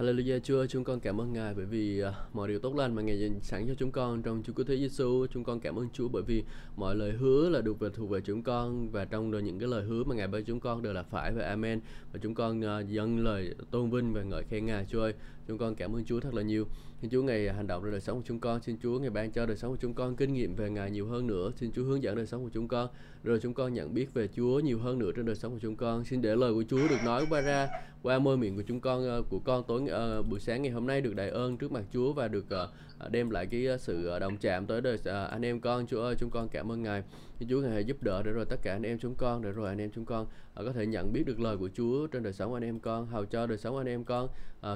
Hallelujah Chúa, chúng con cảm ơn Ngài bởi vì uh, mọi điều tốt lành mà Ngài dành sẵn cho chúng con trong Chúa Cứu Thế Giêsu. Chúng con cảm ơn Chúa bởi vì mọi lời hứa là được về thuộc về chúng con và trong đời những cái lời hứa mà Ngài ban chúng con đều là phải và amen. Và chúng con uh, dâng lời tôn vinh và ngợi khen Ngài Chúa ơi. Chúng con cảm ơn Chúa thật là nhiều. Xin Chúa ngày hành động trong đời sống của chúng con. Xin Chúa ngày ban cho đời sống của chúng con kinh nghiệm về Ngài nhiều hơn nữa. Xin Chúa hướng dẫn đời sống của chúng con. Rồi chúng con nhận biết về Chúa nhiều hơn nữa trên đời sống của chúng con. Xin để lời của Chúa được nói qua ra qua môi miệng của chúng con ờ, của con tối uh, buổi sáng ngày hôm nay được đại ơn trước mặt Chúa và được uh, Ờ, đem lại cái ờ, sự ờ, đồng chạm tới đời anh em con. Chúa ơi, chúng con cảm ơn Ngài. Chúa ngài giúp đỡ để rồi tất cả anh em chúng con, để rồi anh em chúng con có thể nhận biết được lời của Chúa trên đời sống anh em con, hầu cho đời sống anh em con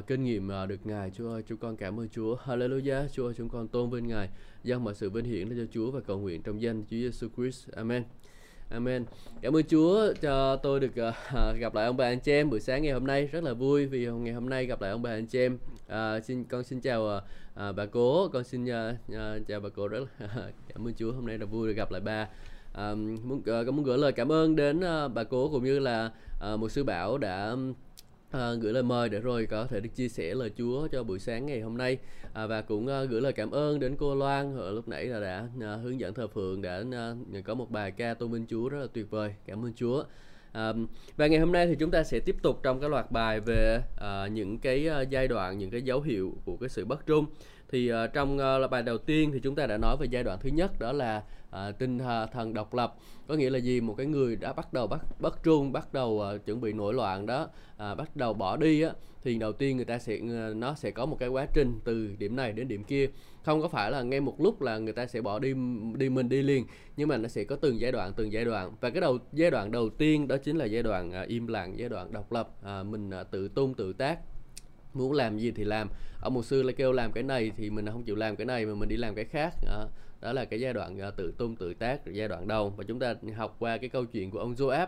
kinh nghiệm được Ngài. Chúa ơi, chúng con cảm ơn Chúa. Hallelujah. Chúa ơi, chúng con tôn vinh Ngài, dâng mọi sự vinh hiển cho Chúa và cầu nguyện trong danh Chúa Giêsu Christ. Amen. Amen. Cảm ơn Chúa cho tôi được uh, gặp lại ông bà anh chị em buổi sáng ngày hôm nay rất là vui vì ngày hôm nay gặp lại ông bà anh chị em. Uh, xin con xin chào uh, uh, bà cố, con xin uh, uh, chào bà cố rất là cảm ơn Chúa hôm nay là vui được gặp lại bà. Uh, muốn uh, con muốn gửi lời cảm ơn đến uh, bà cố cũng như là uh, một sư bảo đã à, gửi lời mời để rồi có thể được chia sẻ lời Chúa cho buổi sáng ngày hôm nay. À, và cũng à, gửi lời cảm ơn đến cô Loan ở lúc nãy là đã à, hướng dẫn thờ phượng đã à, có một bài ca tôn vinh Chúa rất là tuyệt vời. Cảm ơn Chúa. À, và ngày hôm nay thì chúng ta sẽ tiếp tục trong cái loạt bài về à, những cái à, giai đoạn những cái dấu hiệu của cái sự bất trung. Thì uh, trong uh, bài đầu tiên thì chúng ta đã nói về giai đoạn thứ nhất đó là à, tinh thần độc lập. Có nghĩa là gì? Một cái người đã bắt đầu bắt bất trung bắt đầu à, chuẩn bị nổi loạn đó à, bắt đầu bỏ đi á thì đầu tiên người ta sẽ à, nó sẽ có một cái quá trình từ điểm này đến điểm kia. Không có phải là ngay một lúc là người ta sẽ bỏ đi đi mình đi liền nhưng mà nó sẽ có từng giai đoạn từng giai đoạn. Và cái đầu giai đoạn đầu tiên đó chính là giai đoạn à, im lặng giai đoạn độc lập à, mình à, tự tung tự tác. Muốn làm gì thì làm. Ông một sư lại kêu làm cái này thì mình không chịu làm cái này mà mình đi làm cái khác à, đó là cái giai đoạn ờ, tự tung tự tác giai đoạn đầu. Và chúng ta học qua cái câu chuyện của ông Joab.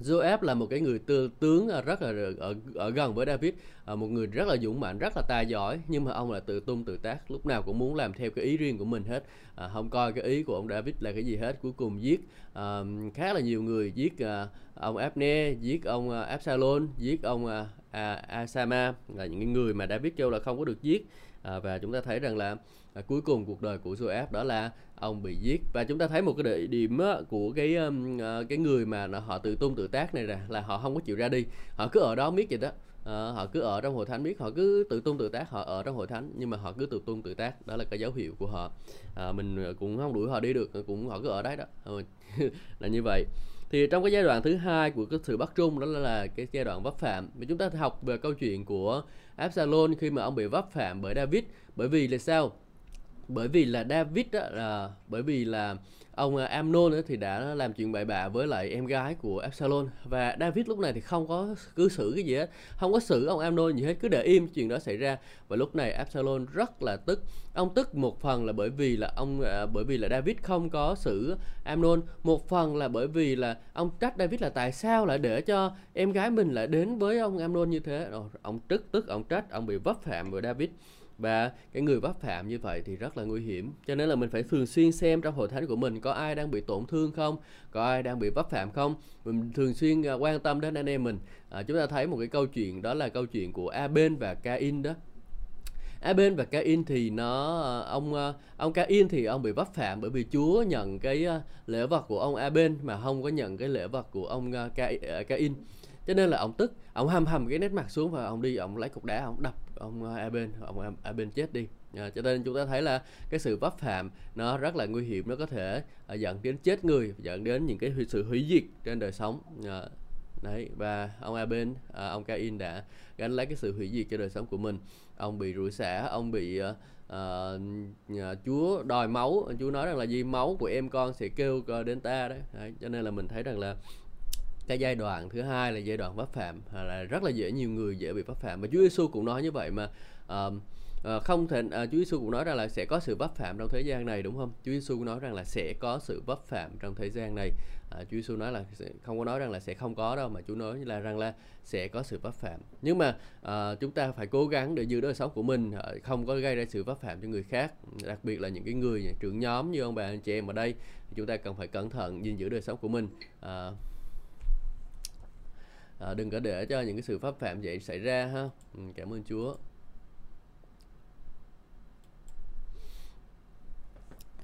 Joab là một cái người tư tướng ờ, rất là ở, ở gần với David, ờ, một người rất là dũng mạnh, rất là tài giỏi. Nhưng mà ông là tự tung tự tác, lúc nào cũng muốn làm theo cái ý riêng của mình hết, à, không coi cái ý của ông David là cái gì hết. Cuối cùng giết à, khá là nhiều người, giết à, ông Abner, giết ông à, Absalom, giết ông à, à, Asama. Là những người mà David kêu là không có được giết à, và chúng ta thấy rằng là à, cuối cùng cuộc đời của Joab đó là ông bị giết. Và chúng ta thấy một cái điểm á, của cái um, cái người mà họ tự tung tự tác này là là họ không có chịu ra đi. Họ cứ ở đó miết vậy đó. À, họ cứ ở trong hội thánh biết họ cứ tự tung tự tác họ ở trong hội thánh nhưng mà họ cứ tự tung tự tác. Đó là cái dấu hiệu của họ. À, mình cũng không đuổi họ đi được cũng họ cứ ở đấy đó. Ờ, là như vậy. Thì trong cái giai đoạn thứ hai của cái sự bắt trung đó là cái giai đoạn vấp phạm. Và chúng ta học về câu chuyện của Absalom khi mà ông bị vấp phạm bởi David. Bởi vì là sao? Bởi vì là David đó, là bởi vì là ông à, Amnon thì đã làm chuyện bậy bạ với lại em gái của Absalom. Và David lúc này thì không có cư xử cái gì hết. Không có xử ông Amnon gì hết cứ để im chuyện đó xảy ra. Và lúc này Absalom rất là tức. Ông tức một phần là bởi vì là ông à, bởi vì là David không có xử Amnon. Một phần là bởi vì là ông trách David là tại sao lại để cho em gái mình lại đến với ông Amnon như thế. Rồi ông tức tức ông trách ông bị vấp phạm với David và cái người vấp phạm như vậy thì rất là nguy hiểm. Cho nên là mình phải thường xuyên xem trong hội thánh của mình có ai đang bị tổn thương không có ai đang bị vấp phạm không. Mình thường xuyên à, quan tâm đến anh em mình. À, chúng ta thấy một cái câu chuyện đó là câu chuyện của Aben và Cain đó. Aben và Cain thì nó à, ông à, ông Cain thì ông bị vấp phạm bởi vì Chúa nhận cái lễ vật của ông Aben mà không có nhận cái lễ vật của ông Cain. Cho nên là ông tức ông hầm hầm cái nét mặt xuống và ông đi ông lấy cục đá ông đập ông ờ, Aben ông ờ, Aben chết đi. À, cho nên chúng ta thấy là cái sự vấp phạm nó rất là nguy hiểm nó có thể à, dẫn đến chết người dẫn đến những cái sự hủy diệt trên đời sống. À, đấy và ông Aben à, ông Cain đã gánh lấy cái sự hủy diệt cho đời sống của mình. Ông bị rủi xả ông bị à, à, Chúa đòi máu. Chúa nói rằng là gì máu của em con sẽ kêu đến ta đấy. đấy cho nên là mình thấy rằng là cái giai đoạn thứ hai là giai đoạn vấp phạm à, là rất là dễ nhiều người dễ bị vấp phạm và Chúa Giêsu cũng nói như vậy mà uh, uh, không thể uh, Chúa Giêsu cũng nói rằng là sẽ có sự vấp phạm trong thế gian này đúng không? Chúa Giêsu cũng nói rằng là sẽ có sự vấp phạm trong thế gian này. Uh, Chúa Giêsu nói là sẽ, không có nói rằng là sẽ không có đâu mà Chúa nói là rằng là sẽ có sự vấp phạm. Nhưng mà uh, chúng ta phải cố gắng để giữ đời sống của mình uh, không có gây ra sự vấp phạm cho người khác, đặc biệt là những cái người trưởng nhóm như ông bà anh chị em ở đây chúng ta cần phải cẩn thận gìn giữ đời sống của mình. Uh, à, đừng có để cho những cái sự pháp phạm vậy xảy ra ha ừ, cảm ơn Chúa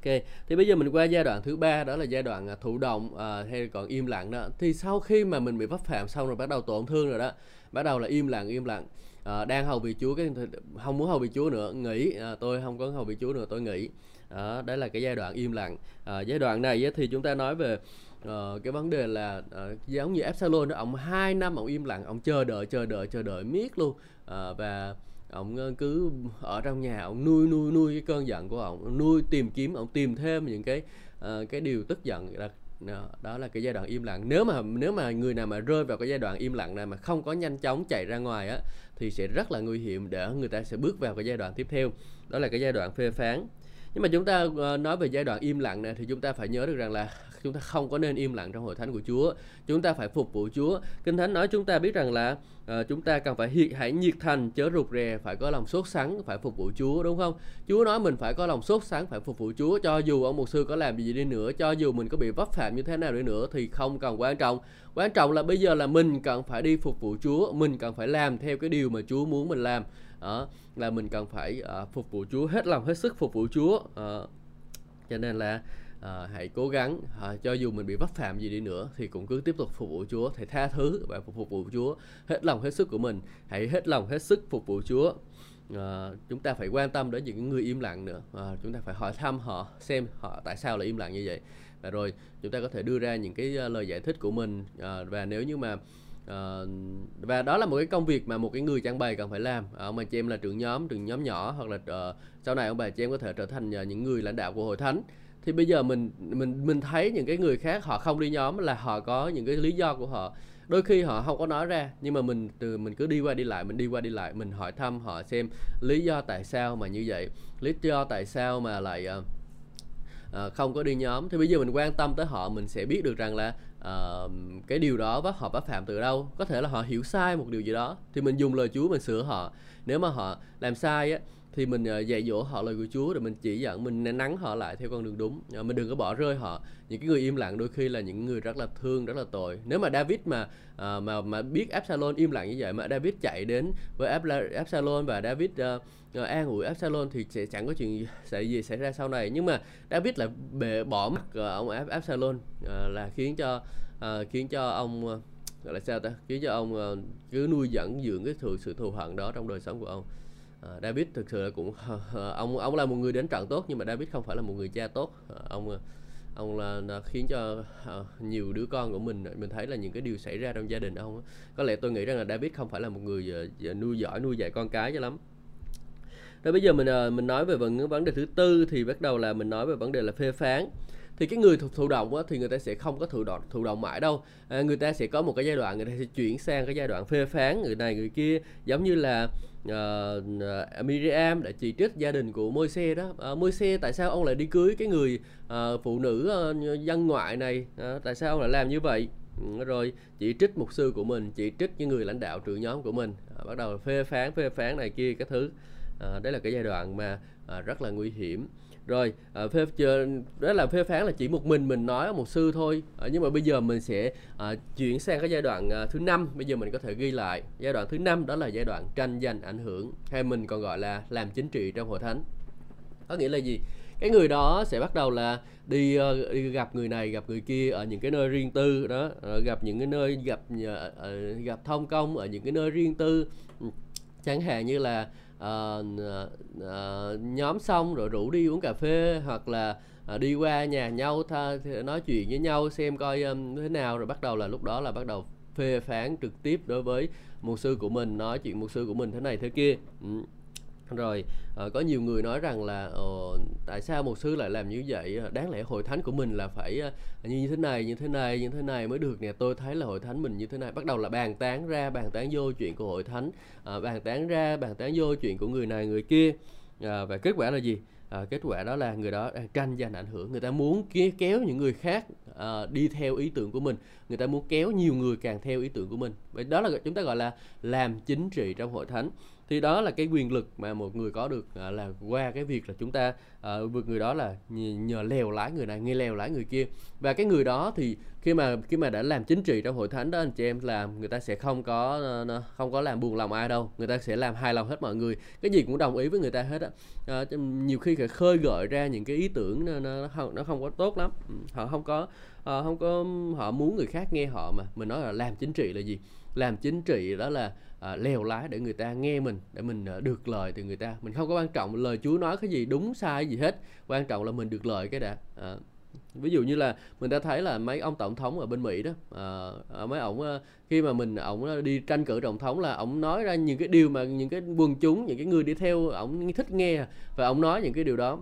Ok, thì bây giờ mình qua giai đoạn thứ ba đó là giai đoạn à, thụ động à, hay còn im lặng đó. Thì sau khi mà mình bị pháp phạm xong rồi bắt đầu tổn thương rồi đó, bắt đầu là im lặng im lặng à, đang hầu vị Chúa cái không muốn hầu vị Chúa nữa, nghỉ à, tôi không có hầu vị Chúa nữa tôi nghỉ. Đó, đấy là cái giai đoạn im lặng. À, giai đoạn này thì chúng ta nói về uh, cái vấn đề là uh, giống như Epsilon đó ông hai năm ông im lặng ông chờ đợi chờ đợi chờ đợi miết luôn. Uh, và ông cứ ở trong nhà ông nuôi nuôi nuôi cái cơn giận của ông nuôi tìm kiếm ông tìm thêm những cái uh, cái điều tức giận. Đó, đó là cái giai đoạn im lặng. Nếu mà nếu mà người nào mà rơi vào cái giai đoạn im lặng này mà không có nhanh chóng chạy ra ngoài á thì sẽ rất là nguy hiểm để người ta sẽ bước vào cái giai đoạn tiếp theo. Đó là cái giai đoạn phê phán. Nhưng mà chúng ta nói về giai đoạn im lặng này thì chúng ta phải nhớ được rằng là chúng ta không có nên im lặng trong hội thánh của Chúa. Chúng ta phải phục vụ Chúa. Kinh thánh nói chúng ta biết rằng là uh, chúng ta cần phải hiệt hãy nhiệt thành chớ rụt rè phải có lòng sốt sắng phải phục vụ Chúa đúng không? Chúa nói mình phải có lòng sốt sắng phải phục vụ Chúa. Cho dù ông mục sư có làm gì đi nữa cho dù mình có bị vấp phạm như thế nào đi nữa thì không cần quan trọng. Quan trọng là bây giờ là mình cần phải đi phục vụ Chúa mình cần phải làm theo cái điều mà Chúa muốn mình làm. Đó là mình cần phải uh, phục vụ Chúa hết lòng hết sức phục vụ Chúa. Uh, cho nên là à, hãy cố gắng à, cho dù mình bị vấp phạm gì đi nữa thì cũng cứ tiếp tục phục vụ Chúa thầy tha thứ và phục vụ Chúa hết lòng hết sức của mình. Hãy hết lòng hết sức phục vụ Chúa. À, chúng ta phải quan tâm đến những người im lặng nữa. À, chúng ta phải hỏi thăm họ xem họ tại sao lại im lặng như vậy. Và rồi chúng ta có thể đưa ra những cái lời giải thích của mình. À, và nếu như mà À, và đó là một cái công việc mà một cái người trang bày cần phải làm. Ông bà chị em là trưởng nhóm trưởng nhóm nhỏ hoặc là uh, sau này ông bà chị em có thể trở thành uh, những người lãnh đạo của hội thánh thì bây giờ mình mình mình thấy những cái người khác họ không đi nhóm là họ có những cái lý do của họ. Đôi khi họ không có nói ra nhưng mà mình từ mình cứ đi qua đi lại mình đi qua đi lại mình hỏi thăm họ xem lý do tại sao mà như vậy lý do tại sao mà lại uh, uh, không có đi nhóm. Thì bây giờ mình quan tâm tới họ mình sẽ biết được rằng là uh, cái điều đó và họ bắt phạm từ đâu. Có thể là họ hiểu sai một điều gì đó thì mình dùng lời Chúa mình sửa họ. Nếu mà họ làm sai á thì mình ờ, dạy dỗ họ lời của Chúa rồi mình chỉ dẫn mình nắng họ lại theo con đường đúng. Ờ, mình đừng có bỏ rơi họ. Những cái người im lặng đôi khi là những người rất là thương rất là tội. Nếu mà David mà ờ, mà mà biết Absalom im lặng như vậy mà David chạy đến với Absalom và David uh, an ủi Absalom thì sẽ chẳng có chuyện xảy gì xảy ra sau này. Nhưng mà David lại bể bỏ mặt ông Absalom uh, là khiến cho uh, khiến cho ông uh, gọi là sao ta? Khiến cho ông uh, cứ nuôi dẫn dưỡng cái sự sự thù hận đó trong đời sống của ông. Ờ, David thực sự là cũng ông ông là một người đến trận tốt nhưng mà David không phải là một người cha tốt. Ờ, ông ờ, ông là, là khiến cho uh, nhiều đứa con của mình mình thấy là những cái điều xảy ra trong gia đình ông có lẽ tôi nghĩ rằng là David không phải là một người uh, nuôi giỏi nuôi dạy con cái cho lắm. Rồi bây giờ mình uh, mình nói về vấn vấn đề thứ tư thì bắt đầu là mình nói về vấn đề là phê phán thì cái người thụ, thụ động á, thì người ta sẽ không có thụ động thụ động mãi đâu. À, người ta sẽ có một cái giai đoạn người ta sẽ chuyển sang cái giai đoạn phê phán người này người kia. Giống như là uh, Miriam đã chỉ trích gia đình của Môi-se đó. Uh, Môi-se tại sao ông lại đi cưới cái người uh, phụ nữ uh, dân ngoại này? Uh, tại sao ông lại làm như vậy? Ừ, rồi chỉ trích mục sư của mình chỉ trích những người lãnh đạo trưởng nhóm của mình. À, bắt đầu phê phán phê phán này kia các thứ. À, đấy là cái giai đoạn mà à, rất là nguy hiểm rồi à, phê đó là phê phán là chỉ một mình mình nói một sư thôi. À, nhưng mà bây giờ mình sẽ à, chuyển sang cái giai đoạn à, thứ năm. Bây giờ mình có thể ghi lại giai đoạn thứ năm đó là giai đoạn tranh giành ảnh hưởng hay mình còn gọi là làm chính trị trong hội thánh. Có nghĩa là gì? Cái người đó sẽ bắt đầu là đi, uh, đi gặp người này gặp người kia ở những cái nơi riêng tư đó. Uh, gặp những cái nơi gặp uh, gặp thông công ở những cái nơi riêng tư. Chẳng hạn như là uh, uh, nhóm xong rồi rủ đi uống cà phê hoặc là uh, đi qua nhà nhau tha, nói chuyện với nhau xem coi um, thế nào. Rồi bắt đầu là lúc đó là bắt đầu phê phán trực tiếp đối với mục sư của mình nói chuyện mục sư của mình thế này thế kia. Ừ rồi uh, có nhiều người nói rằng là uh, tại sao một sư lại làm như vậy? Ờ, đáng lẽ hội thánh của mình là phải uh, như thế này như thế này như thế này mới được nè. Tôi thấy là hội thánh mình như thế này. Bắt đầu là bàn tán ra bàn tán vô chuyện của hội thánh. Uh, bàn tán ra bàn tán vô chuyện của người này người kia. Uh, và kết quả là gì? À, kết quả đó là người đó đang tranh giành ảnh hưởng. Người ta muốn kéo những người khác à, đi theo ý tưởng của mình. Người ta muốn kéo nhiều người càng theo ý tưởng của mình. Vậy đó là chúng ta gọi là làm chính trị trong hội thánh thì đó là cái quyền lực mà một người có được à, là qua cái việc là chúng ta à, vượt người đó là nhờ lèo lái người này nghe lèo lái người kia. Và cái người đó thì khi mà khi mà đã làm chính trị trong hội thánh đó anh chị em làm người ta sẽ không có ờ, ờ, không có làm buồn lòng ai đâu. Người ta sẽ làm hài lòng hết mọi người. Cái gì cũng đồng ý với người ta hết á. À, nhiều khi phải khơi gợi ra những cái ý tưởng nó, nó không nó không có tốt lắm. Ừ, họ không có họ không có họ muốn người khác nghe họ mà. Mình nói là làm chính trị là gì? Làm chính trị đó là à, lèo lái để người ta nghe mình để mình à, được lời từ người ta. Mình không có quan trọng lời Chúa nói cái gì đúng sai gì hết. Quan trọng là mình được lời cái đã. À, ví dụ như là mình đã thấy là mấy ông tổng thống ở bên Mỹ đó à, mấy ông ờ, khi mà mình ông đi tranh cử tổng thống là ông nói ra những cái điều mà những cái quần chúng những cái người đi theo ông thích nghe và ông nói những cái điều đó.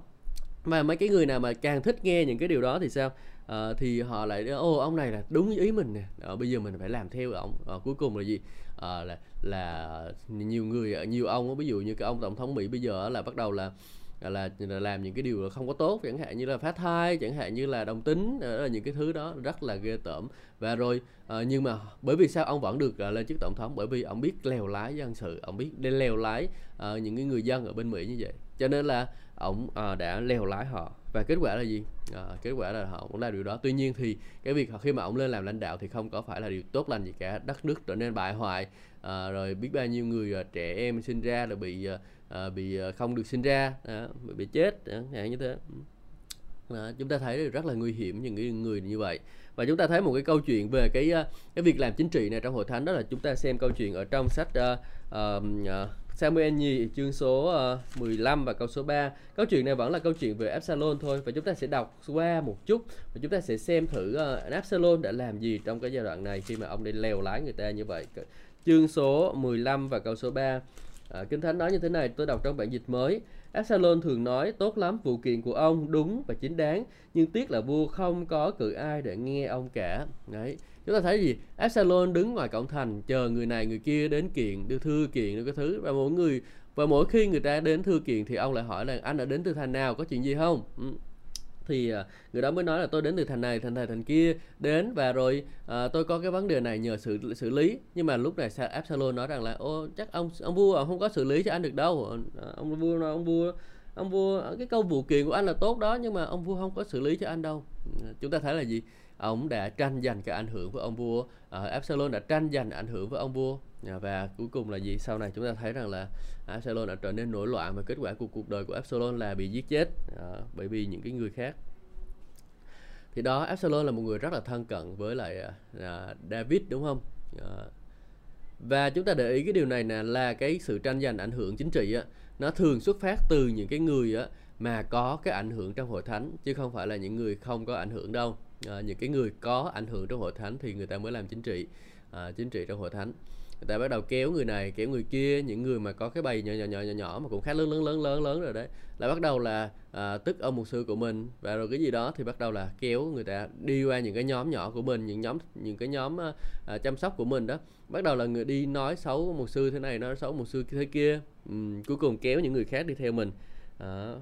Mà mấy cái người nào mà càng thích nghe những cái điều đó thì sao? À, thì họ lại ô ông này là đúng ý mình nè. À, bây giờ mình phải làm theo ông à, cuối cùng là gì? À, là là nhiều người nhiều ông ví dụ như cái ông tổng thống mỹ bây giờ là bắt đầu là là, là làm những cái điều không có tốt chẳng hạn như là phá thai chẳng hạn như là đồng tính là những cái thứ đó rất là ghê tởm. Và rồi à, nhưng mà bởi vì sao ông vẫn được ờ, lên chức tổng thống? Bởi vì ông biết lèo lái dân sự ông biết để lèo lái những cái người dân ở bên mỹ như vậy. Cho nên là ông đã lèo lái họ. Và kết quả là gì? À, kết quả là họ cũng làm điều đó. Tuy nhiên thì cái việc khi mà ông lên làm lãnh đạo thì không có phải là điều tốt lành gì cả. Đất nước trở nên bại hoại à, rồi biết bao nhiêu người à, trẻ em sinh ra rồi bị à, Ờ, bị ờ, không được sinh ra à, bị, bị chết à, như thế. À, chúng ta thấy rất là nguy hiểm những người, người như vậy. Và chúng ta thấy một cái câu chuyện về cái cái việc làm chính trị này trong hội thánh đó là chúng ta xem câu chuyện ở trong sách uh, uh, Samuel nhì chương số uh, 15 và câu số 3 câu chuyện này vẫn là câu chuyện về Absalom thôi và chúng ta sẽ đọc qua một chút và chúng ta sẽ xem thử uh, Absalom đã làm gì trong cái giai đoạn này khi mà ông đi lèo lái người ta như vậy. Chương số 15 và câu số 3 À, Kinh Thánh nói như thế này, tôi đọc trong bản dịch mới. Absalom thường nói tốt lắm vụ kiện của ông đúng và chính đáng, nhưng tiếc là vua không có cử ai để nghe ông cả. Đấy, chúng ta thấy gì Absalom đứng ngoài cổng thành chờ người này người kia đến kiện đưa thư kiện đưa cái thứ và mỗi người và mỗi khi người ta đến thư kiện thì ông lại hỏi là anh đã đến từ thành nào có chuyện gì không ừ thì à, người đó mới nói là tôi đến từ thành này thành này thành kia đến và rồi à, tôi có cái vấn đề này nhờ xử xử lý. Nhưng mà lúc này Absalom nói rằng là ô chắc ông ông vua không có xử lý cho anh được đâu. Ờ, ông vua nói ông vua ông vua cái câu vụ kiện của anh là tốt đó nhưng mà ông vua không có xử lý cho anh đâu. Ừ, chúng ta thấy là gì? Ông đã tranh giành cái ảnh hưởng với ông vua uh, Absalom đã tranh giành ảnh hưởng với ông vua. Dạ, và cuối cùng là gì? Sau này chúng ta thấy rằng là Absalom đã trở nên nổi loạn và kết quả của cuộc đời của Absalom là bị giết chết à, bởi vì những cái người khác. Thì đó Absalom là một người rất là thân cận với lại à, David đúng không? À, và chúng ta để ý cái điều này nè là cái sự tranh giành ảnh hưởng chính trị á nó thường xuất phát từ những cái người á mà có cái ảnh hưởng trong hội thánh chứ không phải là những người không có ảnh hưởng đâu. À, những cái người có ảnh hưởng trong hội thánh thì người ta mới làm chính trị à, chính trị trong hội thánh người ta bắt đầu kéo người này kéo người kia những người mà có cái bầy nhỏ nhỏ nhỏ nhỏ, nhỏ mà cũng khá lớn lớn lớn lớn lớn rồi đấy. Là bắt đầu là à, tức ông mục sư của mình. Và rồi cái gì đó thì bắt đầu là kéo người ta đi qua những cái nhóm nhỏ của mình những nhóm những cái nhóm à, à chăm sóc của mình đó. Bắt đầu là người đi nói xấu mục sư thế này nói xấu mục sư thế kia. Ừ, cuối cùng kéo những người khác đi theo mình. À,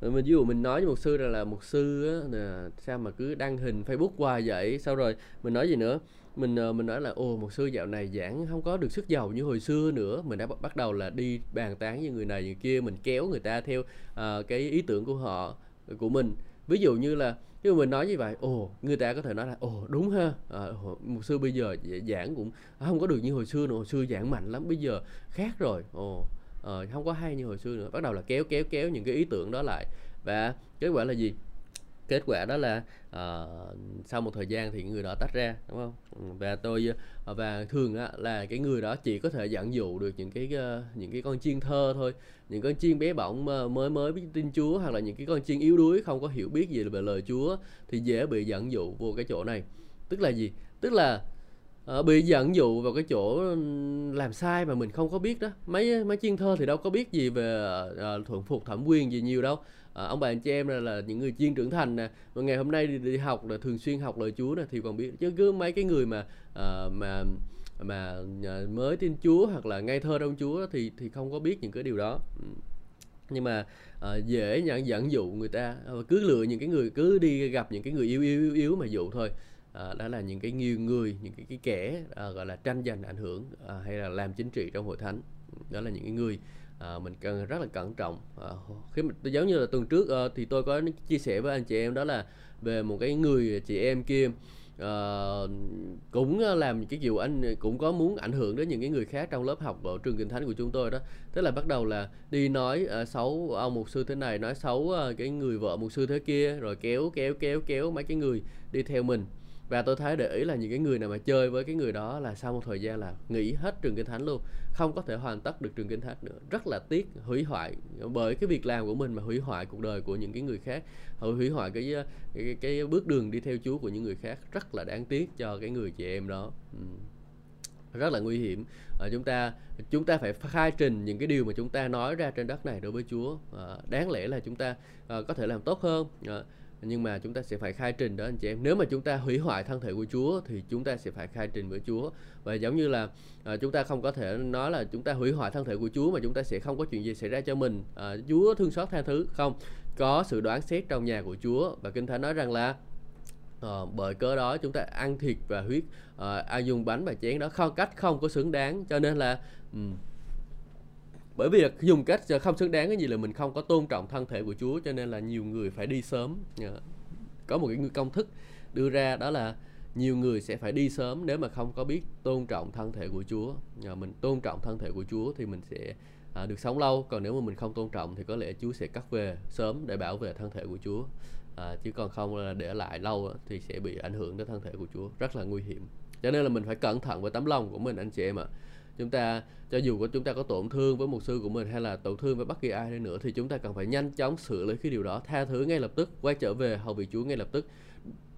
Ờ, mình ví dụ mình nói với một sư rằng là một sư á, là sao mà cứ đăng hình Facebook hoài vậy? Sau rồi mình nói gì nữa? Mình ờ, mình nói là ồ một sư dạo này giảng không có được sức giàu như hồi xưa nữa. Mình đã bắt đầu là đi bàn tán với người này người kia mình kéo người ta theo uh, cái ý tưởng của họ của mình. Ví dụ như là nếu mình nói như vậy ồ người ta có thể nói là ồ đúng ha. À, một sư bây giờ giảng cũng à, không có được như hồi xưa nữa hồi xưa giảng mạnh lắm bây giờ khác rồi. Ồ uh, không có hay như hồi xưa nữa. Bắt đầu là kéo kéo kéo những cái ý tưởng đó lại. Và kết quả là gì? Kết quả đó là uh, sau một thời gian thì người đó tách ra đúng không? Ừ, và tôi uh, và thường á, là cái người đó chỉ có thể dẫn dụ được những cái uh, những cái con chiên thơ thôi. Những con chiên bé bỏng mới mới biết tin Chúa hoặc là những cái con chiên yếu đuối không có hiểu biết gì về lời Chúa thì dễ bị dẫn dụ vô cái chỗ này. Tức là gì? Tức là uh, bị dẫn dụ vào cái chỗ làm sai mà mình không có biết đó. Mấy mấy chuyên thơ thì đâu có biết gì về uh, thuận phục thẩm quyền gì nhiều đâu. Uh, ông bà anh chị em là, là những người chuyên trưởng thành nè. Mà ngày hôm nay đi, đi học là thường xuyên học lời Chúa nè thì còn biết. Chứ cứ mấy cái người mà uh, mà mà mới tin Chúa hoặc là ngây thơ trong Chúa thì thì không có biết những cái điều đó. Nhưng mà uh, dễ nhận dẫn dụ người ta cứ lựa những cái người cứ đi gặp những cái người yếu yếu yếu yếu mà dụ thôi à, đó là những cái nhiều người những cái, cái kẻ à, gọi là tranh giành ảnh hưởng à, hay là làm chính trị trong hội thánh. Đó là những cái người à, mình cần rất là cẩn trọng. À, khi mà giống như là tuần trước à, thì tôi có chia sẻ với anh chị em đó là về một cái người chị em kia uh, cũng làm cái kiểu anh cũng có muốn ảnh hưởng đến những cái người khác trong lớp học ở trường kinh thánh của chúng tôi đó. Tức là bắt đầu là đi nói uh, xấu ông mục sư thế này nói xấu uh, cái người vợ mục sư thế kia rồi kéo kéo kéo kéo mấy cái người đi theo mình và tôi thấy để ý là những cái người nào mà chơi với cái người đó là sau một thời gian là nghỉ hết trường kinh thánh luôn không có thể hoàn tất được trường kinh thánh nữa. Rất là tiếc hủy hoại bởi cái việc làm của mình mà hủy hoại cuộc đời của những cái người khác hủy hoại cái ờ, cái, cái, cái bước đường đi theo Chúa của những người khác rất là đáng tiếc cho cái người chị em đó. Ừ rất là nguy hiểm. À, chúng ta chúng ta phải khai trình những cái điều mà chúng ta nói ra trên đất này đối với Chúa. À, đáng lẽ là chúng ta à, có thể làm tốt hơn. À, nhưng mà chúng ta sẽ phải khai trình đó anh chị em. Nếu mà chúng ta hủy hoại thân thể của Chúa thì chúng ta sẽ phải khai trình với Chúa. Và giống như là à, chúng ta không có thể nói là chúng ta hủy hoại thân thể của Chúa mà chúng ta sẽ không có chuyện gì xảy ra cho mình. À, Chúa thương xót tha thứ. Không có sự đoán xét trong nhà của Chúa. Và kinh thánh nói rằng là Ờ, bởi cớ đó chúng ta ăn thịt và huyết ờ, ai dùng bánh và chén đó. Không cách không có xứng đáng. Cho nên là um, bởi vì dùng cách không xứng đáng cái gì là mình không có tôn trọng thân thể của Chúa cho nên là nhiều người phải đi sớm. Dạ. Có một cái công thức đưa ra đó là nhiều người sẽ phải đi sớm nếu mà không có biết tôn trọng thân thể của Chúa. Nhờ mình tôn trọng thân thể của Chúa thì mình sẽ à, được sống lâu còn nếu mà mình không tôn trọng thì có lẽ Chúa sẽ cắt về sớm để bảo vệ thân thể của Chúa. À, chứ còn không là để lại lâu thì sẽ bị ảnh hưởng đến thân thể của Chúa. Rất là nguy hiểm. Cho nên là mình phải cẩn thận với tấm lòng của mình anh chị em ạ chúng ta cho dù có chúng ta có tổn thương với mục sư của mình hay là tổn thương với bất kỳ ai đi nữa thì chúng ta cần phải nhanh chóng xử lý cái điều đó tha thứ ngay lập tức quay trở về hầu vị Chúa ngay lập tức.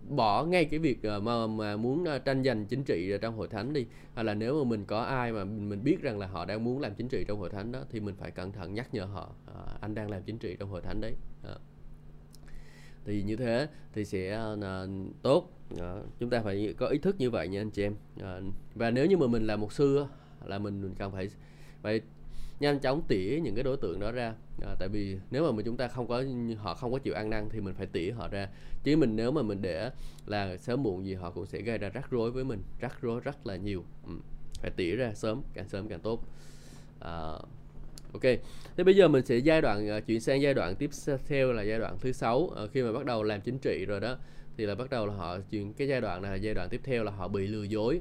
Bỏ ngay cái việc ờ, mà mà muốn ờ, tranh giành chính trị trong hội thánh đi hay là nếu mà mình có ai mà mình, biết rằng là họ đang muốn làm chính trị trong hội thánh đó thì mình phải cẩn thận nhắc nhở họ à, anh đang làm chính trị trong hội thánh đấy. À thì như thế thì sẽ à, tốt. À, chúng ta phải có ý thức như vậy nha anh chị em. À, và nếu như mà mình là một sư là mình cần phải phải nhanh chóng tỉa những cái đối tượng đó ra. À, tại vì nếu mà mình chúng ta không có họ không có chịu ăn năn thì mình phải tỉa họ ra. Chứ mình nếu mà mình để là sớm muộn gì họ cũng sẽ gây ra rắc rối với mình rắc rối rất là nhiều. Ừ. phải tỉa ra sớm càng sớm càng tốt. À, Ok, thế bây giờ mình sẽ giai đoạn à, chuyển sang giai đoạn tiếp theo là giai đoạn thứ sáu. À, khi mà bắt đầu làm chính trị rồi đó thì là bắt đầu là họ chuyển cái giai đoạn này là giai đoạn tiếp theo là họ bị lừa dối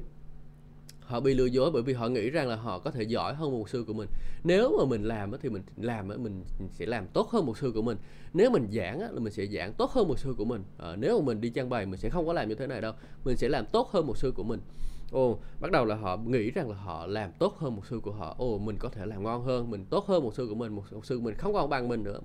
họ bị lừa dối bởi vì họ nghĩ rằng là họ có thể giỏi hơn một sư của mình. Nếu mà mình làm thì mình làm mình sẽ làm tốt hơn một sư của mình. Nếu mình giảng là mình sẽ giảng tốt hơn một sư của mình. À, nếu mà mình đi trang bày mình sẽ không có làm như thế này đâu. Mình sẽ làm tốt hơn một sư của mình. Ồ bắt đầu là họ nghĩ rằng là họ làm tốt hơn một sư của họ. Ồ mình có thể làm ngon hơn mình tốt hơn một sư của mình một, một sư của mình không còn bằng mình nữa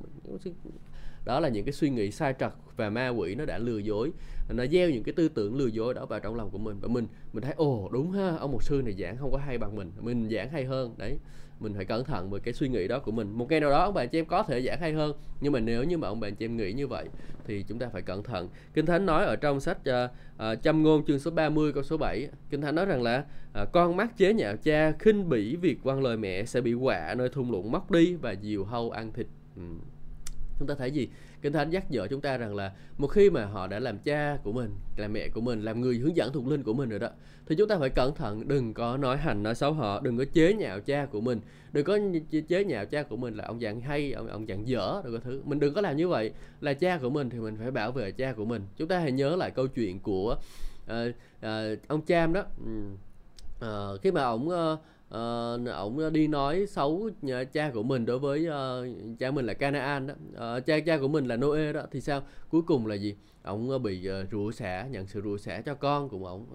đó là những cái suy nghĩ sai trật và ma quỷ nó đã lừa dối. Nó gieo những cái tư tưởng lừa dối đó vào trong lòng của mình. Và mình mình thấy ồ đúng ha ông một sư này giảng không có hay bằng mình. Mình giảng hay hơn. Đấy mình phải cẩn thận với cái suy nghĩ đó của mình. Một ngày nào đó ông bạn chị em có thể giảng hay hơn nhưng mà nếu như mà ông bạn chị em nghĩ như vậy thì chúng ta phải cẩn thận. Kinh thánh nói ở trong sách uh, uh, châm ngôn chương số 30 câu số 7 kinh thánh nói rằng là uh, con mắt chế nhạo cha khinh bỉ việc quan lời mẹ sẽ bị quạ nơi thung lũng móc đi và diều hâu ăn thịt. Ừ chúng ta thấy gì? Kinh thánh nhắc nhở chúng ta rằng là một khi mà họ đã làm cha của mình làm mẹ của mình làm người hướng dẫn thuộc linh của mình rồi đó thì chúng ta phải cẩn thận đừng có nói hành nói xấu họ đừng có chế nhạo cha của mình. Đừng có chế nhạo cha của mình là ông dạng hay ông ông dạng dở rồi cái thứ. Mình đừng có làm như vậy. Là cha của mình thì mình phải bảo vệ cha của mình. Chúng ta hãy nhớ lại câu chuyện của uh, uh, ông cham đó. Uh, khi mà ông uh, uh, ổng ờ, đi nói xấu nhà cha của mình đối với uh, cha mình là Canaan đó. Uh, cha cha của mình là Noe đó. Thì sao? Cuối cùng là gì? Ổng bị uh, rủa xả nhận sự rủa xả cho con của ổng.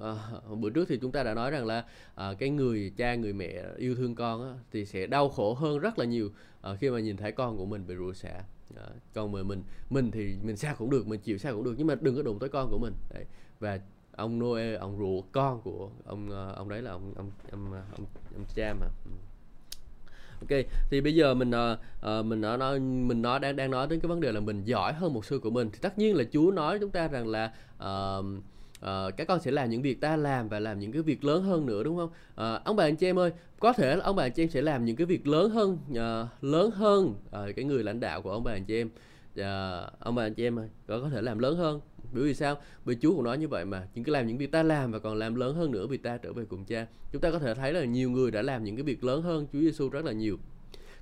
Uh, bữa trước thì chúng ta đã nói rằng là uh, cái người cha người mẹ yêu thương con á, thì sẽ đau khổ hơn rất là nhiều uh, khi mà nhìn thấy con của mình bị rủa xả. Uh, còn mà mình mình thì mình sao cũng được mình chịu sao cũng được nhưng mà đừng có đụng tới con của mình. Đấy. và ông Noe ông ruột con của ông ờ, ông đấy là ông ông ông ờ, ông, ông cha mà. Ừ. Ok thì bây giờ mình uh, mình nói, nói mình nói đang đang nói đến cái vấn đề là mình giỏi hơn một sư của mình. Thì tất nhiên là Chúa nói chúng ta rằng là uh, uh, các con sẽ làm những việc ta làm và làm những cái việc lớn hơn nữa đúng không? Uh, ông bà anh chị em ơi có thể là ông bà anh chị em sẽ làm những cái việc lớn hơn uh, lớn hơn uh, cái người lãnh đạo của ông bà anh chị em. Uh, ông bà anh chị em ơi có có thể làm lớn hơn bởi vì sao? Bởi Chúa cũng nói như vậy mà những cái làm những việc ta làm và còn làm lớn hơn nữa vì ta trở về cùng cha. Chúng ta có thể thấy là nhiều người đã làm những cái việc lớn hơn Chúa Giêsu rất là nhiều.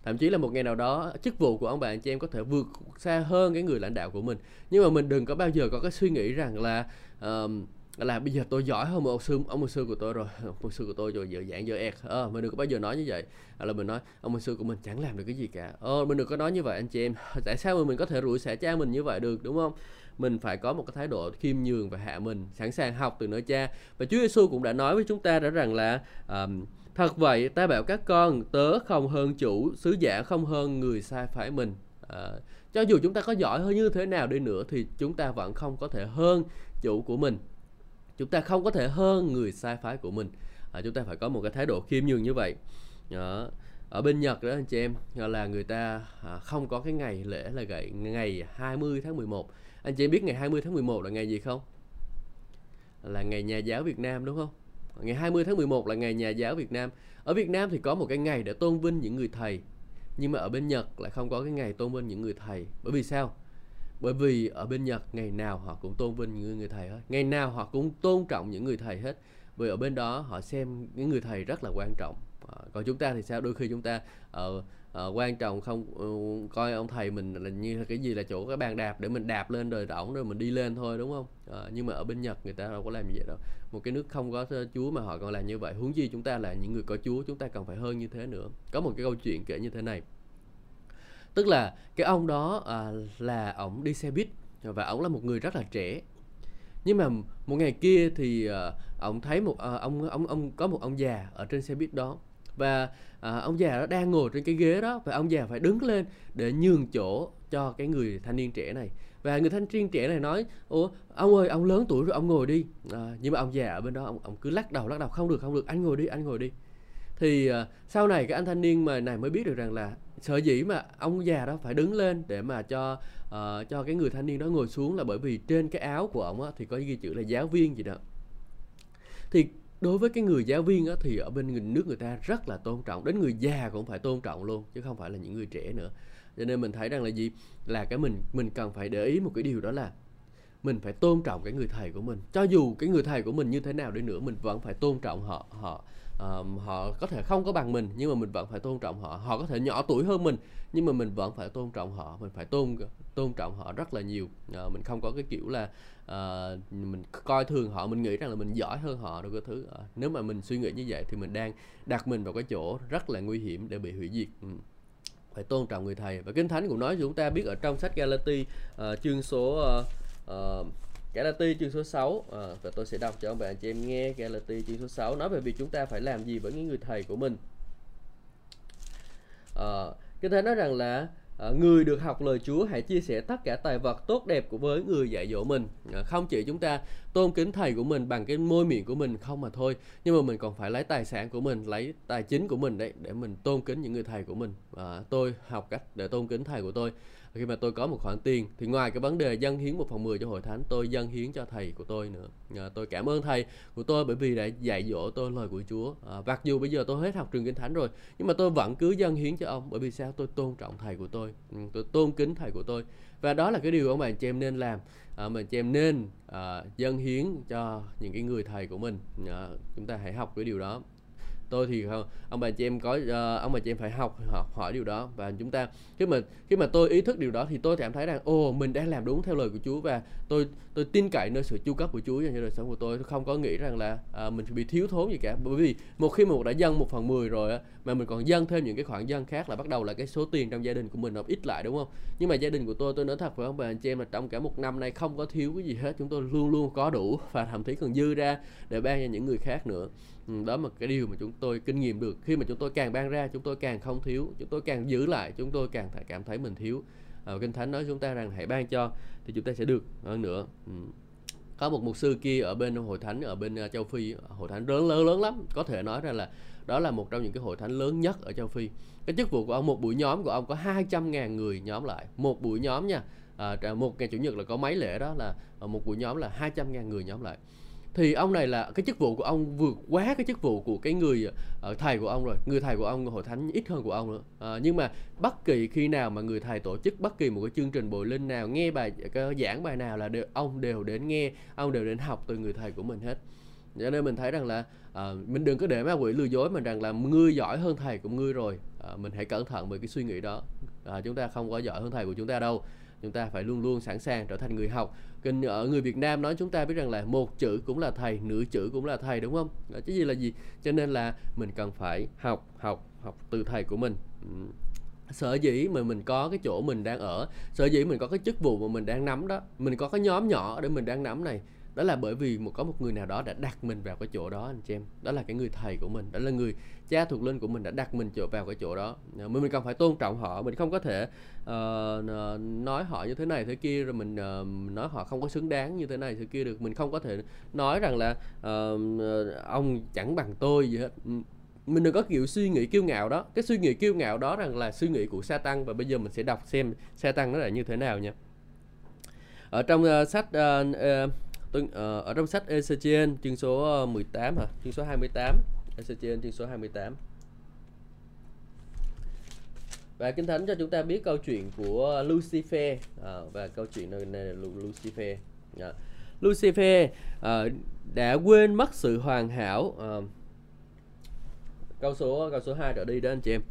Thậm chí là một ngày nào đó chức vụ của ông bà anh chị em có thể vượt xa hơn cái người lãnh đạo của mình. Nhưng mà mình đừng có bao giờ có cái suy nghĩ rằng là uh, là bây giờ tôi giỏi hơn một ông sư ông một sư của tôi rồi ông sư của tôi rồi giờ dạng giờ ẹt. Ờ mình đừng có bao giờ nói như vậy. Là mình nói ông một sư của mình chẳng làm được cái gì cả. Ờ mình đừng có nói như vậy anh chị em. Tại sao mà mình có thể rủi xả cha mình như vậy được đúng không? Mình phải có một cái thái độ khiêm nhường và hạ mình sẵn sàng học từ nơi cha. Và Chúa Giêsu cũng đã nói với chúng ta đã rằng là um, thật vậy ta bảo các con tớ không hơn chủ sứ giả không hơn người sai phải mình. À, cho dù chúng ta có giỏi hơn như thế nào đi nữa thì chúng ta vẫn không có thể hơn chủ của mình. Chúng ta không có thể hơn người sai phái của mình. À, chúng ta phải có một cái thái độ khiêm nhường như vậy. Đó. ở bên Nhật đó anh chị em là người ta à, không có cái ngày lễ là ngày ngày 20 tháng 11 anh chị biết ngày 20 tháng 11 là ngày gì không? Là ngày nhà giáo Việt Nam, đúng không? Ngày 20 tháng 11 là ngày nhà giáo Việt Nam. Ở Việt Nam thì có một cái ngày để tôn vinh những người thầy, nhưng mà ở bên Nhật lại không có cái ngày tôn vinh những người thầy. Bởi vì sao? Bởi vì ở bên Nhật, ngày nào họ cũng tôn vinh những người thầy hết. Ngày nào họ cũng tôn trọng những người thầy hết. Vì ở bên đó họ xem những người thầy rất là quan trọng còn chúng ta thì sao? Đôi khi chúng ta uh, uh, quan trọng không uh, coi ông thầy mình là như cái gì là chỗ cái bàn đạp để mình đạp lên rồi ổng rồi mình đi lên thôi đúng không? Uh, nhưng mà ở bên Nhật người ta đâu có làm như vậy đâu. Một cái nước không có Chúa mà họ còn làm như vậy huống chi chúng ta là những người có Chúa chúng ta cần phải hơn như thế nữa. Có một cái câu chuyện kể như thế này. Tức là cái ông đó à, là ổng đi xe buýt và ổng là một người rất là trẻ. Nhưng mà một ngày kia thì à, ổng thấy một à, ông ông ông có một ông già ở trên xe buýt đó và à, ông già đó đang ngồi trên cái ghế đó và ông già phải đứng lên để nhường chỗ cho cái người thanh niên trẻ này. Và người thanh niên trẻ này nói ủa ông ơi ông lớn tuổi rồi ông ngồi đi. À, nhưng mà ông già ở bên đó ông, ông cứ lắc đầu lắc đầu không được không được anh ngồi đi anh ngồi đi. Thì à, sau này cái anh thanh niên mà này mới biết được rằng là sở dĩ mà ông già đó phải đứng lên để mà cho uh, cho cái người thanh niên đó ngồi xuống là bởi vì trên cái áo của ông á, thì có ghi chữ là giáo viên gì đó. Thì đối với cái người giáo viên á, thì ở bên nước người ta rất là tôn trọng đến người già cũng phải tôn trọng luôn chứ không phải là những người trẻ nữa. Cho nên mình thấy rằng là gì? Là cái mình mình cần phải để ý một cái điều đó là mình phải tôn trọng cái người thầy của mình. Cho dù cái người thầy của mình như thế nào đi nữa mình vẫn phải tôn trọng họ họ um, họ có thể không có bằng mình nhưng mà mình vẫn phải tôn trọng họ. Họ có thể nhỏ tuổi hơn mình nhưng mà mình vẫn phải tôn trọng họ. Mình phải tôn tôn trọng họ rất là nhiều. Uh, mình không có cái kiểu là uh, mình coi thường họ mình nghĩ rằng là mình giỏi hơn họ đâu cái thứ. Uh, nếu mà mình suy nghĩ như vậy thì mình đang đặt mình vào cái chỗ rất là nguy hiểm để bị hủy diệt. Ừ. Phải tôn trọng người thầy. Và kinh thánh cũng nói chúng ta biết ở trong sách Galati uh, chương số uh, uh, Galati chương số 6 à, ờ, và tôi sẽ đọc cho các bạn chị em nghe Galati chương số 6 nói về việc chúng ta phải làm gì với những người thầy của mình. À, Kinh Thánh nói rằng là à, người được học lời Chúa hãy chia sẻ tất cả tài vật tốt đẹp của với người dạy dỗ mình. À, không chỉ chúng ta tôn kính thầy của mình bằng cái môi miệng của mình không mà thôi nhưng mà mình còn phải lấy tài sản của mình lấy tài chính của mình đấy để mình tôn kính những người thầy của mình. À, tôi học cách để tôn kính thầy của tôi khi mà tôi có một khoản tiền thì ngoài cái vấn đề dân hiến một phần mười cho hội thánh tôi dân hiến cho thầy của tôi nữa. À, tôi cảm ơn thầy của tôi bởi vì đã dạy dỗ tôi lời của Chúa. À, mặc dù bây giờ tôi hết học trường kinh thánh rồi nhưng mà tôi vẫn cứ dân hiến cho ông bởi vì sao? Tôi tôn trọng thầy của tôi. Ừ, tôi tôn kính thầy của tôi. Và đó là cái điều ông bà chị em nên làm. À, mà chị em nên à, dân hiến cho những cái người thầy của mình. À, chúng ta hãy học cái điều đó tôi thì ờ, ông bà chị em có uh, ông bà chị em phải học học hỏi điều đó. Và chúng ta khi mà khi mà tôi ý thức điều đó thì tôi cảm thấy rằng ồ mình đang làm đúng theo lời của Chúa và tôi tôi tin cậy nơi sự chu cấp của Chúa cho đời sống của tôi. Tôi không có nghĩ rằng là uh, mình bị thiếu thốn gì cả. Bởi vì một khi một đã dâng một phần mười rồi á mà mình còn dâng thêm những cái khoản dâng khác là bắt đầu là cái số tiền trong gia đình của mình nó ít lại đúng không? Nhưng mà gia đình của tôi tôi nói thật với ông bà anh chị em là trong cả một năm nay không có thiếu cái gì hết. Chúng tôi luôn luôn có đủ và thậm chí còn dư ra để ban cho những người khác nữa. Ừ, đó là cái điều mà chúng tôi kinh nghiệm được. Khi mà chúng tôi càng ban ra chúng tôi càng không thiếu chúng tôi càng giữ lại chúng tôi càng phải cảm thấy mình thiếu. À, kinh thánh nói chúng ta rằng hãy ban cho thì chúng ta sẽ được hơn nữa. Ừ. có một mục sư kia ở bên hội thánh ở bên ờ, châu phi hội thánh lớn lớn lớn lắm. Có thể nói ra là đó là một trong những cái hội thánh lớn nhất ở châu phi. Cái chức vụ của ông một buổi nhóm của ông có 200 ngàn người nhóm lại. Một buổi nhóm nha. À, một ngày chủ nhật là có mấy lễ đó là một buổi nhóm là 200 ngàn người nhóm lại thì ông này là cái chức vụ của ông vượt quá cái chức vụ của cái người uh, thầy của ông rồi. Người thầy của ông hội thánh ít hơn của ông nữa. Uh, nhưng mà bất kỳ khi nào mà người thầy tổ chức bất kỳ một cái chương trình bồi linh nào nghe bài cái giảng bài nào là đều, ông đều đến nghe ông đều đến học từ người thầy của mình hết. Cho nên mình thấy rằng là uh, mình đừng có để ma quỷ lừa dối mình rằng là ngươi giỏi hơn thầy của ngươi rồi. Uh, mình hãy cẩn thận về cái suy nghĩ đó. Uh, chúng ta không có giỏi hơn thầy của chúng ta đâu chúng ta phải luôn luôn sẵn sàng trở thành người học. Kinh, ở người Việt Nam nói chúng ta biết rằng là một chữ cũng là thầy nửa chữ cũng là thầy, đúng không? Chứ gì là gì? Cho nên là mình cần phải học học học từ thầy của mình. Sở dĩ mà mình có cái chỗ mình đang ở, sở dĩ mình có cái chức vụ mà mình đang nắm đó, mình có cái nhóm nhỏ để mình đang nắm này đó là bởi vì một có một người nào đó đã đặt mình vào cái chỗ đó anh chị em. Đó là cái người thầy của mình đó là người cha thuộc linh của mình đã đặt mình chỗ vào cái chỗ đó. Ờ, mình mình cần phải tôn trọng họ mình không có thể uh, nói họ như thế này thế kia rồi mình uh, nói họ không có xứng đáng như thế này thế kia được. Mình không có thể nói rằng là uh, ông chẳng bằng tôi gì hết. Mình đừng có kiểu suy nghĩ kiêu ngạo đó. Cái suy nghĩ kiêu ngạo đó rằng là suy nghĩ của sa tăng và bây giờ mình sẽ đọc xem sa tăng nó là như thế nào nha. Ở trong uh, sách uh, uh, tôi, uh, ờ, ở trong sách ECGN chương số ờ, 18 hả? Chương số 28 ECGN chương số 28 và kinh thánh cho chúng ta biết câu chuyện của Lucifer. À, và câu chuyện này, này là Lucifer. À. Lucifer à, đã quên mất sự hoàn hảo. À, câu số câu số 2 trở đi đó anh chị em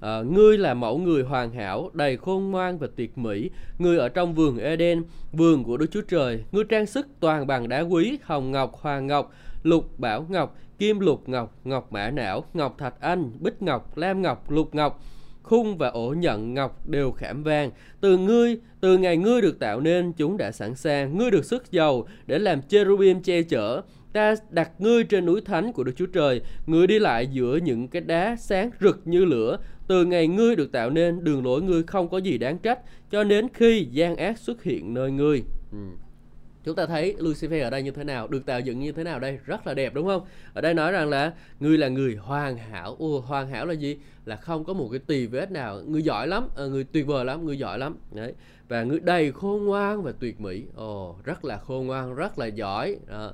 à, ngươi là mẫu người hoàn hảo đầy khôn ngoan và tuyệt mỹ ngươi ở trong vườn Eden vườn của Đức Chúa Trời ngươi trang sức toàn bằng đá quý hồng ngọc hoàng ngọc lục bảo ngọc kim lục ngọc ngọc mã não ngọc thạch anh bích ngọc lam ngọc lục ngọc khung và ổ nhận ngọc đều khảm vàng. Từ ngươi, từ ngày ngươi được tạo nên, chúng đã sẵn sàng. Ngươi được sức dầu để làm cherubim che chở. Ta đặt ngươi trên núi thánh của Đức Chúa Trời. Ngươi đi lại giữa những cái đá sáng rực như lửa. Từ ngày ngươi được tạo nên, đường lối ngươi không có gì đáng trách, cho đến khi gian ác xuất hiện nơi ngươi. Ừ. Chúng ta thấy Lucifer ở đây như thế nào, được tạo dựng như thế nào đây, rất là đẹp đúng không? Ở đây nói rằng là ngươi là người hoàn hảo. Ồ, hoàn hảo là gì? Là không có một cái tì vết nào. Ngươi giỏi lắm, ờ, à, người tuyệt vời lắm, ngươi giỏi lắm. Đấy. Và ngươi đầy khôn ngoan và tuyệt mỹ. Ồ, rất là khôn ngoan, rất là giỏi. Đó.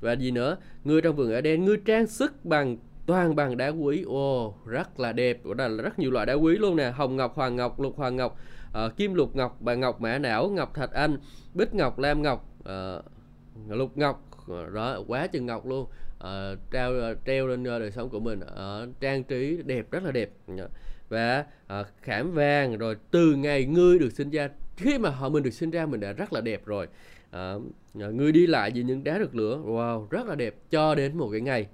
Và gì nữa? Ngươi trong vườn ở đen, ngươi trang sức bằng toàn bằng đá quý. Ồ rất là đẹp. Đây là rất nhiều loại đá quý luôn nè. Hồng ngọc hoàng ngọc lục hoàng ngọc uh, kim lục ngọc bà ngọc mã não ngọc thạch anh bích ngọc lam ngọc uh, lục ngọc ờ, đó quá chừng ngọc luôn. Uh, treo treo lên đời sống của mình uh, trang trí đẹp rất là đẹp. Dạ. Và uh, khảm vàng rồi từ ngày ngươi được sinh ra khi mà họ mình được sinh ra mình đã rất là đẹp rồi. Uh, người đi lại vì những đá được lửa. Wow rất là đẹp. Cho đến một cái ngày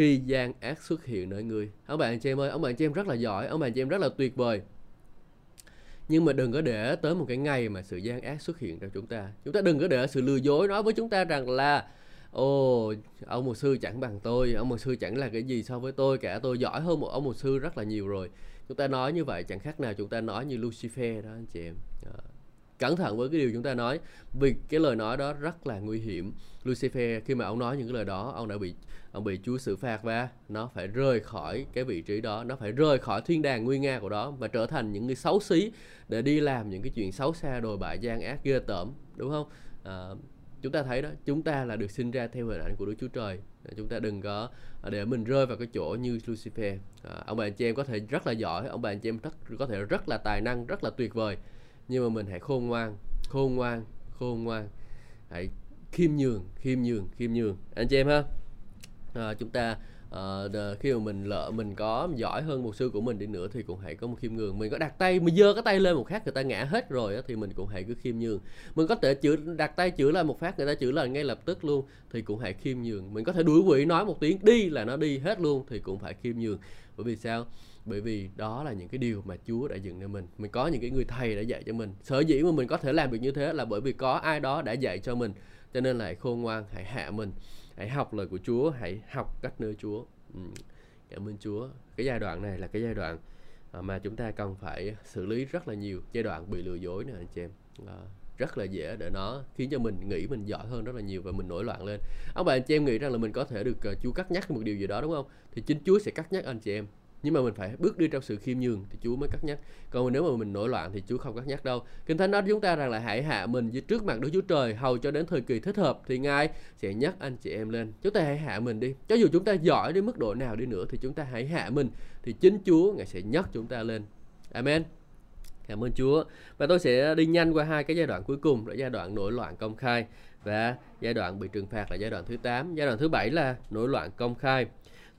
khi gian ác xuất hiện nơi ngươi. Ông bạn chị em ơi, ông bạn chị em rất là giỏi, ông bạn chị em rất là tuyệt vời. Nhưng mà đừng có để tới một cái ngày mà sự gian ác xuất hiện trong chúng ta. Chúng ta đừng có để sự lừa dối nói với chúng ta rằng là, ồ, ông một sư chẳng bằng tôi, ông một sư chẳng là cái gì so với tôi cả, tôi giỏi hơn một ông một sư rất là nhiều rồi. Chúng ta nói như vậy, chẳng khác nào chúng ta nói như Lucifer đó, anh chị em. Ờ, cẩn thận với cái điều chúng ta nói, vì cái lời nói đó rất là nguy hiểm. Lucifer, khi mà ông nói những cái lời đó, ông đã bị ông bị Chúa xử phạt và nó phải rời khỏi cái vị trí đó nó phải rời khỏi thiên đàng nguy nga của đó và trở thành những người xấu xí để đi làm những cái chuyện xấu xa đồi bại gian ác ghê tởm đúng không? À, chúng ta thấy đó chúng ta là được sinh ra theo hình ảnh của Đức Chúa Trời. À, chúng ta đừng có à, để mình rơi vào cái chỗ như Lucifer. À, ông bà anh chị em có thể rất là giỏi ông bà anh chị em rất, có thể rất là tài năng rất là tuyệt vời. Nhưng mà mình hãy khôn ngoan khôn ngoan khôn ngoan. Hãy khiêm nhường khiêm nhường khiêm nhường. Anh chị em ha? À, chúng ta à, khi mà mình lỡ mình có giỏi hơn một sư của mình đi nữa thì cũng hãy có một khiêm nhường. Mình có đặt tay mình giơ cái tay lên một phát người ta ngã hết rồi á, thì mình cũng hãy cứ khiêm nhường. Mình có thể chữa đặt tay chữa lại một phát người ta chữa lại ngay lập tức luôn thì cũng hãy khiêm nhường. Mình có thể đuổi quỷ nói một tiếng đi là nó đi hết luôn thì cũng phải khiêm nhường. Bởi vì sao? Bởi vì đó là những cái điều mà Chúa đã dựng nên mình. Mình có những cái người thầy đã dạy cho mình. Sở dĩ mà mình có thể làm được như thế là bởi vì có ai đó đã dạy cho mình. Cho nên là hãy khôn ngoan hãy hạ mình hãy học lời của Chúa hãy học cách nơi Chúa. Ừ. cảm ơn Chúa. Cái giai đoạn này là cái giai đoạn à, mà chúng ta cần phải xử lý rất là nhiều giai đoạn bị lừa dối nè anh chị em. À, rất là dễ để nó khiến cho mình nghĩ mình giỏi hơn rất là nhiều và mình nổi loạn lên. Ông bà anh chị em nghĩ rằng là mình có thể được uh, Chúa cắt nhắc một điều gì đó đúng không? Thì chính Chúa sẽ cắt nhắc anh chị em nhưng mà mình phải bước đi trong sự khiêm nhường thì Chúa mới cắt nhắc. Còn nếu mà mình nổi loạn thì Chúa không cắt nhắc đâu. Kinh thánh nói chúng ta rằng là hãy hạ mình dưới trước mặt Đức Chúa Trời hầu cho đến thời kỳ thích hợp thì Ngài sẽ nhắc anh chị em lên. Chúng ta hãy hạ mình đi. Cho dù chúng ta giỏi đến mức độ nào đi nữa thì chúng ta hãy hạ mình thì chính Chúa Ngài sẽ nhắc chúng ta lên. Amen. Cảm ơn Chúa. Và tôi sẽ đi nhanh qua hai cái giai đoạn cuối cùng là giai đoạn nổi loạn công khai và giai đoạn bị trừng phạt là giai đoạn thứ 8. Giai đoạn thứ bảy là nổi loạn công khai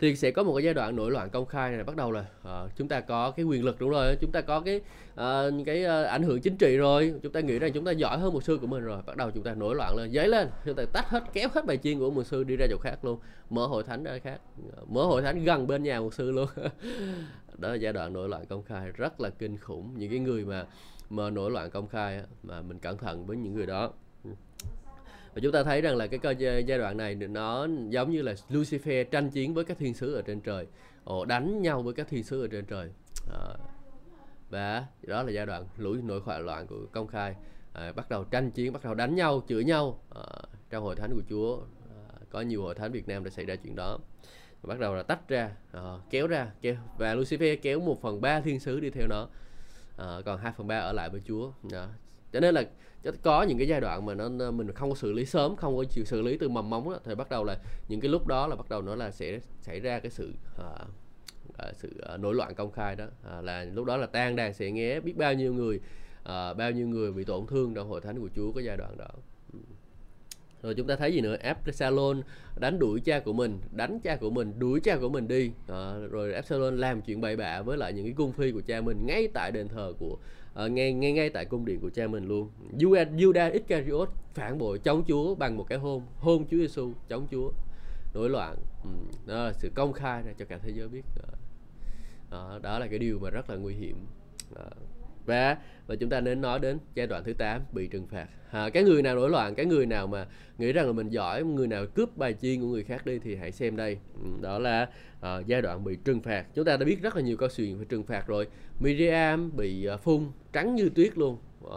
thì sẽ có một cái giai đoạn nổi loạn công khai này bắt đầu là uh, ờ, chúng ta có cái quyền lực đúng rồi chúng ta có cái uh, cái uh, ảnh hưởng chính trị rồi. Chúng ta nghĩ rằng chúng ta giỏi hơn một sư của mình rồi bắt đầu chúng ta nổi loạn lên giấy lên. Chúng ta tách hết kéo hết bài chiên của một sư đi ra chỗ khác luôn mở hội thánh ra khác mở hội thánh gần bên nhà một sư luôn. Đó là giai đoạn nổi loạn công khai rất là kinh khủng. Những cái người mà mà nổi loạn công khai mà mình cẩn thận với những người đó. Ừ và chúng ta thấy rằng là cái cơ giai đoạn này nó giống như là Lucifer tranh chiến với các thiên sứ ở trên trời. Ồ, đánh nhau với các thiên sứ ở trên trời. À, và đó là giai đoạn lũ nội khoại loạn của công khai. À, bắt đầu tranh chiến bắt đầu đánh nhau chửi nhau. À, trong hội thánh của Chúa à, có nhiều hội thánh Việt Nam đã xảy ra chuyện đó. Bắt đầu là tách ra à, kéo ra kéo và Lucifer kéo một phần ba thiên sứ đi theo nó. À, còn 2 phần ba ở lại với Chúa. À, cho nên là có những cái giai đoạn mà nó mình không có xử lý sớm không có chịu xử lý từ mầm móng đó, thì bắt đầu là những cái lúc đó là bắt đầu nó là sẽ xảy ra cái sự uh, uh, sự uh, nổi loạn công khai đó. Uh, là lúc đó là tan đàn sẽ nghe biết bao nhiêu người uh, bao nhiêu người bị tổn thương trong hội thánh của Chúa cái giai đoạn đó. Ừ. Rồi chúng ta thấy gì nữa? Absalom đánh đuổi cha của mình đánh cha của mình đuổi cha của mình đi. À, rồi Absalom làm chuyện bậy bạ với lại những cái cung phi của cha mình ngay tại đền thờ của Ờ, ngay ngay ngay tại cung điện của cha mình luôn. Judas Iscariot phản bội chống Chúa bằng một cái hôn hôn Chúa Giêsu chống Chúa. Nổi loạn. Ừ, đó là sự công khai ra cho cả thế giới biết. Ờ, đó, đó là cái điều mà rất là nguy hiểm. Đó và và chúng ta nên nói đến giai đoạn thứ 8 bị trừng phạt. À, cái người nào nổi loạn cái người nào mà nghĩ rằng là mình giỏi người nào cướp bài chiên của người khác đi thì hãy xem đây. Ừ, đó là uh, giai đoạn bị trừng phạt. Chúng ta đã biết rất là nhiều câu chuyện về trừng phạt rồi. Miriam bị uh, phun trắng như tuyết luôn. Uh,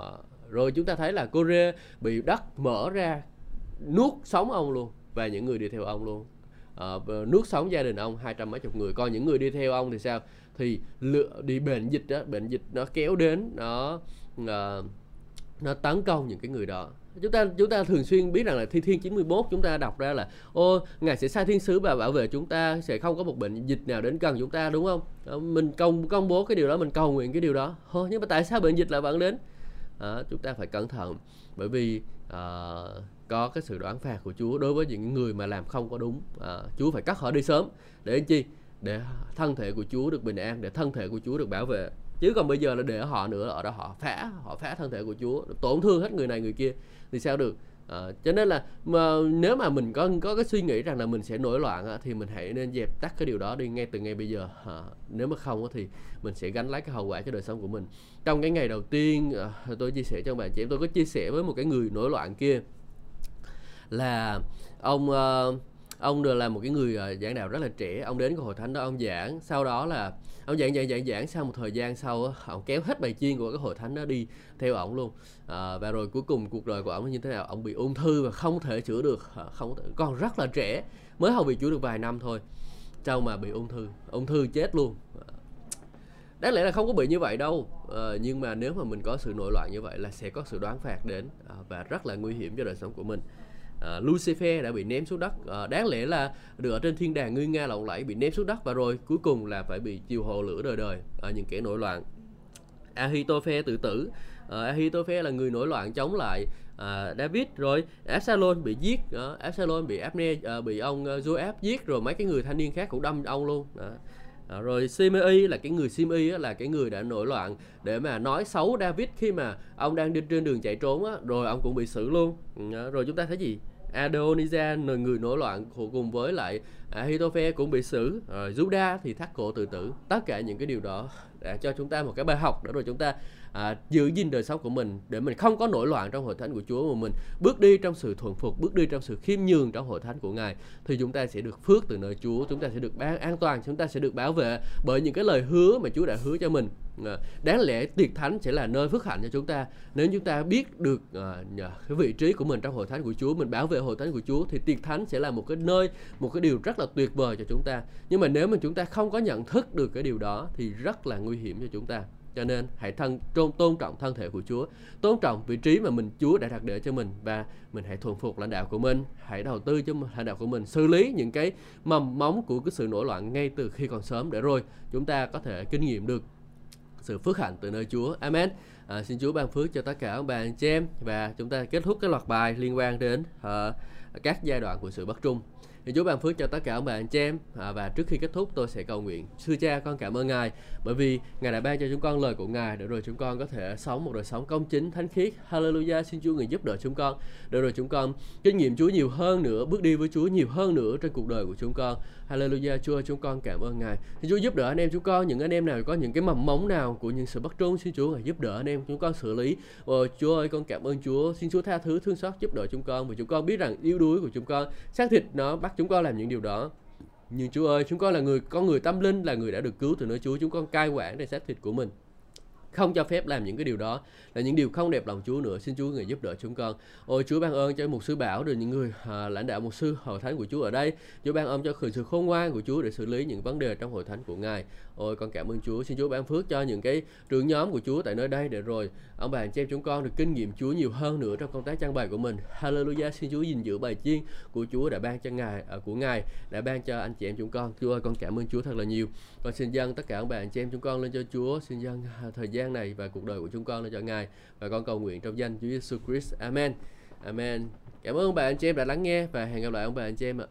rồi chúng ta thấy là Korea bị đất mở ra nuốt sống ông luôn và những người đi theo ông luôn. Uh, nuốt sống gia đình ông hai trăm mấy chục người. Còn những người đi theo ông thì sao? Thì lựa đi bệnh dịch đó bệnh dịch nó kéo đến nó uh, nó tấn công những cái người đó. Chúng ta chúng ta thường xuyên biết rằng là thi thiên 91 chúng ta đọc ra là ô ngài sẽ sai thiên sứ và bảo vệ chúng ta sẽ không có một bệnh dịch nào đến gần chúng ta đúng không? Mình công công bố cái điều đó mình cầu nguyện cái điều đó. Ô, nhưng mà tại sao bệnh dịch lại vẫn đến? À, chúng ta phải cẩn thận bởi vì à, có cái sự đoán phạt của Chúa đối với những người mà làm không có đúng. À, Chúa phải cắt họ đi sớm. Để chi? Để thân thể của Chúa được bình an để thân thể của Chúa được bảo vệ. Chứ còn bây giờ là để họ nữa ở đó họ phá họ phá thân thể của Chúa tổn thương hết người này người kia thì sao được? À, cho nên là mà nếu mà mình có có cái suy nghĩ rằng là mình sẽ nổi loạn á, thì mình hãy nên dẹp tắt cái điều đó đi ngay từ ngay bây giờ. À, nếu mà không á, thì mình sẽ gánh lấy cái hậu quả cho đời sống của mình. Trong cái ngày đầu tiên à, tôi chia sẻ cho bạn chị em tôi có chia sẻ với một cái người nổi loạn kia là ông uh, ông được là một cái người ờ, giảng đạo rất là trẻ ông đến cái hội thánh đó ông giảng. Sau đó là ông giảng giảng giảng giảng sau một thời gian sau ông kéo hết bài chiên của cái hội thánh đó đi theo ổng luôn. À, và rồi cuối cùng cuộc đời của ông như thế nào? Ông bị ung thư và không thể chữa được ờ, không còn rất là trẻ mới hầu bị chữa được vài năm thôi sau mà bị ung thư ung thư chết luôn. Đáng lẽ là không có bị như vậy đâu à, nhưng mà nếu mà mình có sự nội loạn như vậy là sẽ có sự đoán phạt đến à, và rất là nguy hiểm cho đời sống của mình. Ờ, Lucifer đã bị ném xuống đất. À, đáng lẽ là được ở trên thiên đàng nguy nga lộng lẫy bị ném xuống đất và rồi cuối cùng là phải bị chiều hồ lửa đời đời ở những kẻ nổi loạn. Ahitophe tự tử. À, Ahitophe là người nổi loạn chống lại à, David rồi. Absalom bị giết à, Absalom bị Abner à, bị ông Joab giết rồi mấy cái người thanh niên khác cũng đâm ông luôn. À. À, rồi Simei là cái người Simei là cái người đã nổi loạn để mà nói xấu David khi mà ông đang đi trên đường chạy trốn á, rồi ông cũng bị xử luôn. À, rồi chúng ta thấy gì? Adonija người nổi loạn cùng với lại à, Ahitophe cũng bị xử. Rồi Judah thì thắt cổ tự tử. Tất cả những cái điều đó đã cho chúng ta một cái bài học để rồi chúng ta à, giữ gìn đời sống của mình để mình không có nổi loạn trong hội thánh của Chúa mà mình bước đi trong sự thuần phục, bước đi trong sự khiêm nhường trong hội thánh của Ngài thì chúng ta sẽ được phước từ nơi Chúa, chúng ta sẽ được ban an toàn, chúng ta sẽ được bảo vệ bởi những cái lời hứa mà Chúa đã hứa cho mình. À, đáng lẽ tiệc thánh sẽ là nơi phước hạnh cho chúng ta nếu chúng ta biết được à, cái vị trí của mình trong hội thánh của Chúa, mình bảo vệ hội thánh của Chúa thì tiệc thánh sẽ là một cái nơi, một cái điều rất là tuyệt vời cho chúng ta. Nhưng mà nếu mà chúng ta không có nhận thức được cái điều đó thì rất là nguy nguy hiểm cho chúng ta. Cho nên hãy thân tôn, tôn trọng thân thể của Chúa. Tôn trọng vị trí mà mình Chúa đã đặt để cho mình và mình hãy thuần phục lãnh đạo của mình. Hãy đầu tư cho lãnh đạo của mình xử lý những cái mầm móng của cái sự nổi loạn ngay từ khi còn sớm để rồi chúng ta có thể kinh nghiệm được sự phước hạnh từ nơi Chúa. Amen. À, xin Chúa ban phước cho tất cả các bạn chị em và chúng ta kết thúc cái loạt bài liên quan đến uh, các giai đoạn của sự bất trung thì Chúa ban phước cho tất cả ông bà anh chị em. À, và trước khi kết thúc tôi sẽ cầu nguyện. Sư cha con cảm ơn ngài bởi vì ngài đã ban cho chúng con lời của ngài để rồi chúng con có thể sống một đời sống công chính thánh khiết. Hallelujah xin Chúa người giúp đỡ chúng con để rồi chúng con kinh nghiệm Chúa nhiều hơn nữa bước đi với Chúa nhiều hơn nữa trên cuộc đời của chúng con. Hallelujah Chúa chúng con cảm ơn ngài. Xin Chúa giúp đỡ anh em chúng con những anh em nào có những cái mầm mống nào của những sự bất trung xin Chúa ngài giúp đỡ anh em chúng con xử lý. Ồ, Chúa ơi con cảm ơn Chúa. Xin Chúa tha thứ thương xót giúp đỡ chúng con vì chúng con biết rằng yếu đuối của chúng con xác thịt nó bắt chúng con làm những điều đó. Nhưng Chúa ơi, chúng con là người, con người tâm linh là người đã được cứu từ nơi Chúa. Chúng con cai quản để xác thịt của mình không cho phép làm những cái điều đó. Là những điều không đẹp lòng Chúa nữa. Xin Chúa người giúp đỡ chúng con. Ôi Chúa ban ơn cho một sư bảo được những người à, lãnh đạo một sư hội thánh của Chúa ở đây. Chúa ban ơn cho sự khôn ngoan của Chúa để xử lý những vấn đề trong hội thánh của Ngài. Ôi con cảm ơn Chúa. Xin Chúa ban phước cho những cái trưởng nhóm của Chúa tại nơi đây để rồi ông bà anh chị em chúng con được kinh nghiệm Chúa nhiều hơn nữa trong công tác trang bày của mình. Hallelujah. Xin Chúa gìn giữ bài chiên của Chúa đã ban cho Ngài à, của Ngài đã ban cho anh chị em chúng con. Chúa ơi con cảm ơn Chúa thật là nhiều. Con xin dâng tất cả ông bà anh chị em chúng con lên cho Chúa. Xin dâng à, thời gian này và cuộc đời của chúng con lên cho Ngài. Và con cầu nguyện trong danh Chúa Giêsu Christ. Amen. Amen. Cảm ơn ông bà, anh chị em đã lắng nghe và hẹn gặp lại ông bà, anh chị em ạ.